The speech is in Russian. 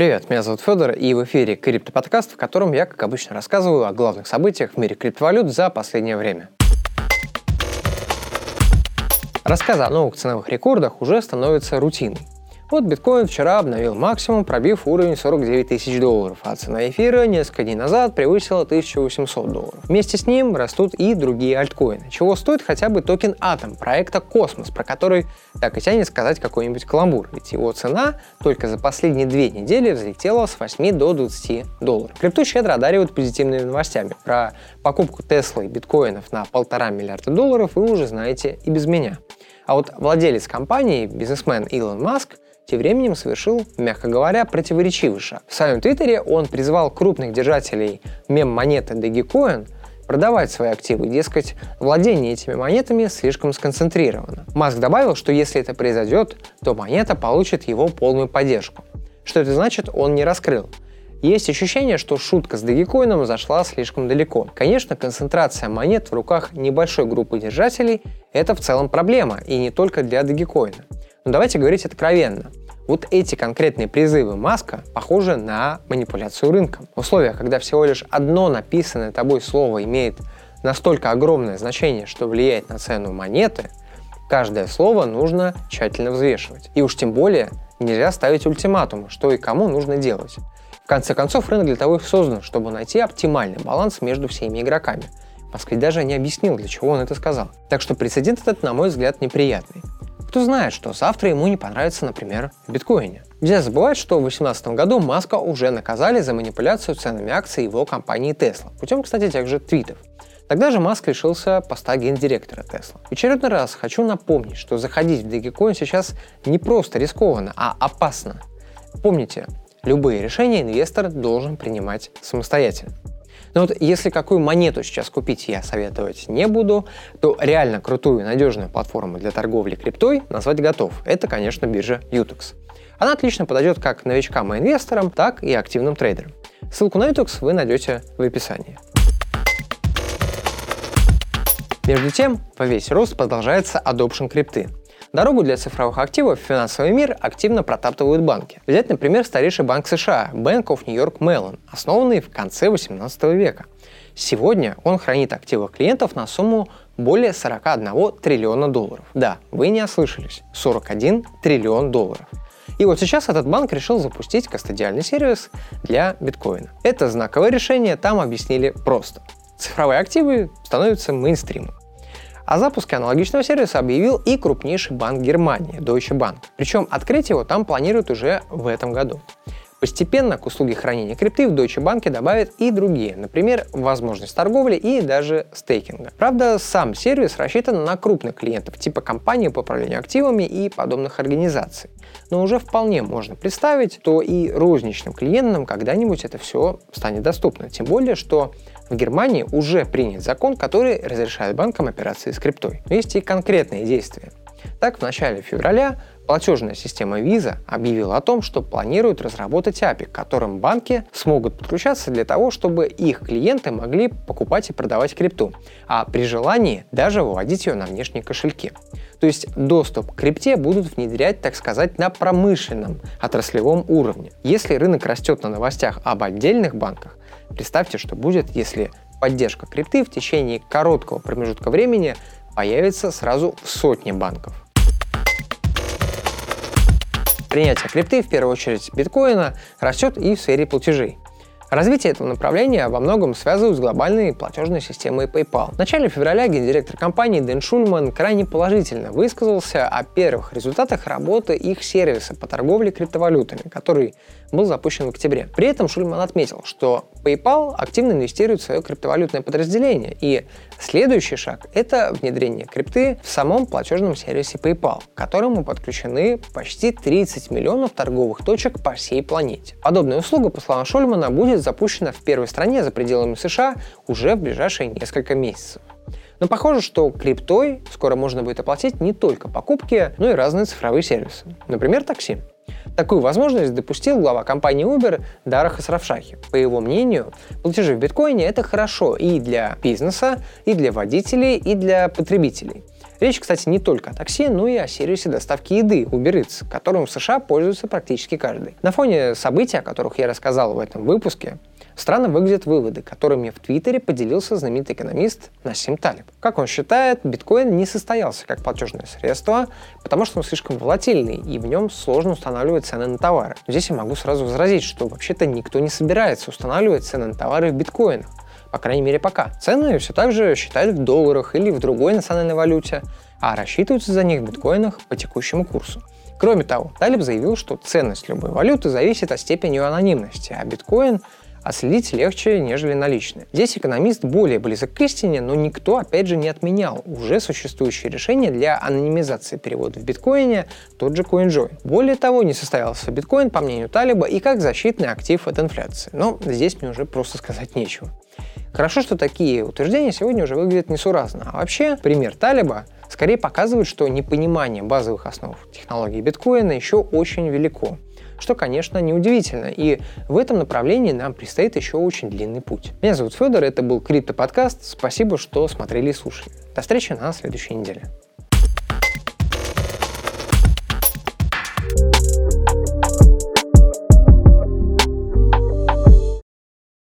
Привет, меня зовут Федор, и в эфире Криптоподкаст, в котором я, как обычно, рассказываю о главных событиях в мире криптовалют за последнее время. Рассказы о новых ценовых рекордах уже становятся рутиной. Вот биткоин вчера обновил максимум, пробив уровень 49 тысяч долларов, а цена эфира несколько дней назад превысила 1800 долларов. Вместе с ним растут и другие альткоины, чего стоит хотя бы токен Атом проекта Космос, про который так и тянет сказать какой-нибудь каламбур, ведь его цена только за последние две недели взлетела с 8 до 20 долларов. Крипту щедро одаривают позитивными новостями. Про покупку Теслы и биткоинов на полтора миллиарда долларов вы уже знаете и без меня. А вот владелец компании, бизнесмен Илон Маск, тем временем совершил, мягко говоря, противоречивый шаг. В своем твиттере он призвал крупных держателей мем-монеты Dogecoin продавать свои активы, дескать, владение этими монетами слишком сконцентрировано. Маск добавил, что если это произойдет, то монета получит его полную поддержку. Что это значит, он не раскрыл. Есть ощущение, что шутка с Dogecoin зашла слишком далеко. Конечно, концентрация монет в руках небольшой группы держателей – это в целом проблема, и не только для Dogecoin. Но давайте говорить откровенно. Вот эти конкретные призывы Маска похожи на манипуляцию рынком. В условиях, когда всего лишь одно написанное тобой слово имеет настолько огромное значение, что влияет на цену монеты, каждое слово нужно тщательно взвешивать. И уж тем более нельзя ставить ультиматумы, что и кому нужно делать. В конце концов, рынок для того и создан, чтобы найти оптимальный баланс между всеми игроками. Маск даже не объяснил, для чего он это сказал. Так что прецедент этот, на мой взгляд, неприятный. Кто знает, что завтра ему не понравится, например, в биткоине. Нельзя забывать, что в 2018 году Маска уже наказали за манипуляцию ценами акций его компании Tesla, путем, кстати, тех же твитов. Тогда же Маск лишился поста гендиректора Tesla. В очередной раз хочу напомнить, что заходить в Dogecoin сейчас не просто рискованно, а опасно. Помните, любые решения инвестор должен принимать самостоятельно. Но вот если какую монету сейчас купить я советовать не буду, то реально крутую и надежную платформу для торговли криптой назвать готов. Это, конечно, биржа Utex. Она отлично подойдет как новичкам и инвесторам, так и активным трейдерам. Ссылку на Utex вы найдете в описании. Между тем, во весь рост продолжается adoption крипты. Дорогу для цифровых активов в финансовый мир активно протаптывают банки. Взять, например, старейший банк США, Bank of New York Mellon, основанный в конце 18 века. Сегодня он хранит активы клиентов на сумму более 41 триллиона долларов. Да, вы не ослышались, 41 триллион долларов. И вот сейчас этот банк решил запустить кастодиальный сервис для биткоина. Это знаковое решение там объяснили просто. Цифровые активы становятся мейнстримом. О запуске аналогичного сервиса объявил и крупнейший банк Германии, Deutsche Bank. Причем открыть его там планируют уже в этом году. Постепенно к услуге хранения крипты в Deutsche Bank добавят и другие, например, возможность торговли и даже стейкинга. Правда, сам сервис рассчитан на крупных клиентов, типа компании по управлению активами и подобных организаций. Но уже вполне можно представить, что и розничным клиентам когда-нибудь это все станет доступно. Тем более, что в Германии уже принят закон, который разрешает банкам операции с криптой. Но есть и конкретные действия. Так, в начале февраля платежная система Visa объявила о том, что планирует разработать API, к которым банки смогут подключаться для того, чтобы их клиенты могли покупать и продавать крипту, а при желании даже выводить ее на внешние кошельки. То есть доступ к крипте будут внедрять, так сказать, на промышленном отраслевом уровне. Если рынок растет на новостях об отдельных банках, Представьте, что будет, если поддержка крипты в течение короткого промежутка времени появится сразу в сотне банков. Принятие крипты, в первую очередь биткоина, растет и в сфере платежей. Развитие этого направления во многом связывают с глобальной платежной системой PayPal. В начале февраля гендиректор компании Дэн Шульман крайне положительно высказался о первых результатах работы их сервиса по торговле криптовалютами, который был запущен в октябре. При этом Шульман отметил, что PayPal активно инвестирует в свое криптовалютное подразделение, и следующий шаг – это внедрение крипты в самом платежном сервисе PayPal, к которому подключены почти 30 миллионов торговых точек по всей планете. Подобная услуга, по словам Шульмана, будет запущена в первой стране за пределами США уже в ближайшие несколько месяцев. Но похоже, что криптой скоро можно будет оплатить не только покупки, но и разные цифровые сервисы. Например, такси. Такую возможность допустил глава компании Uber Дара Хасравшахи. По его мнению, платежи в биткоине это хорошо и для бизнеса, и для водителей, и для потребителей. Речь, кстати, не только о такси, но и о сервисе доставки еды Uber Eats, которым в США пользуется практически каждый. На фоне событий, о которых я рассказал в этом выпуске, Странно выглядят выводы, которыми в Твиттере поделился знаменитый экономист Насим Талиб. Как он считает, биткоин не состоялся как платежное средство, потому что он слишком волатильный, и в нем сложно устанавливать цены на товары. Здесь я могу сразу возразить, что вообще-то никто не собирается устанавливать цены на товары в биткоинах. По крайней мере, пока. Цены все так же считают в долларах или в другой национальной валюте, а рассчитываются за них в биткоинах по текущему курсу. Кроме того, Талиб заявил, что ценность любой валюты зависит от степени ее анонимности, а биткоин отследить легче, нежели наличные. Здесь экономист более близок к истине, но никто, опять же, не отменял уже существующее решение для анонимизации перевода в биткоине, тот же CoinJoin. Более того, не состоялся биткоин, по мнению Талиба, и как защитный актив от инфляции. Но здесь мне уже просто сказать нечего. Хорошо, что такие утверждения сегодня уже выглядят несуразно. А вообще, пример Талиба скорее показывает, что непонимание базовых основ технологии биткоина еще очень велико что, конечно, неудивительно. И в этом направлении нам предстоит еще очень длинный путь. Меня зовут Федор, это был Крипто подкаст. Спасибо, что смотрели и слушали. До встречи на следующей неделе.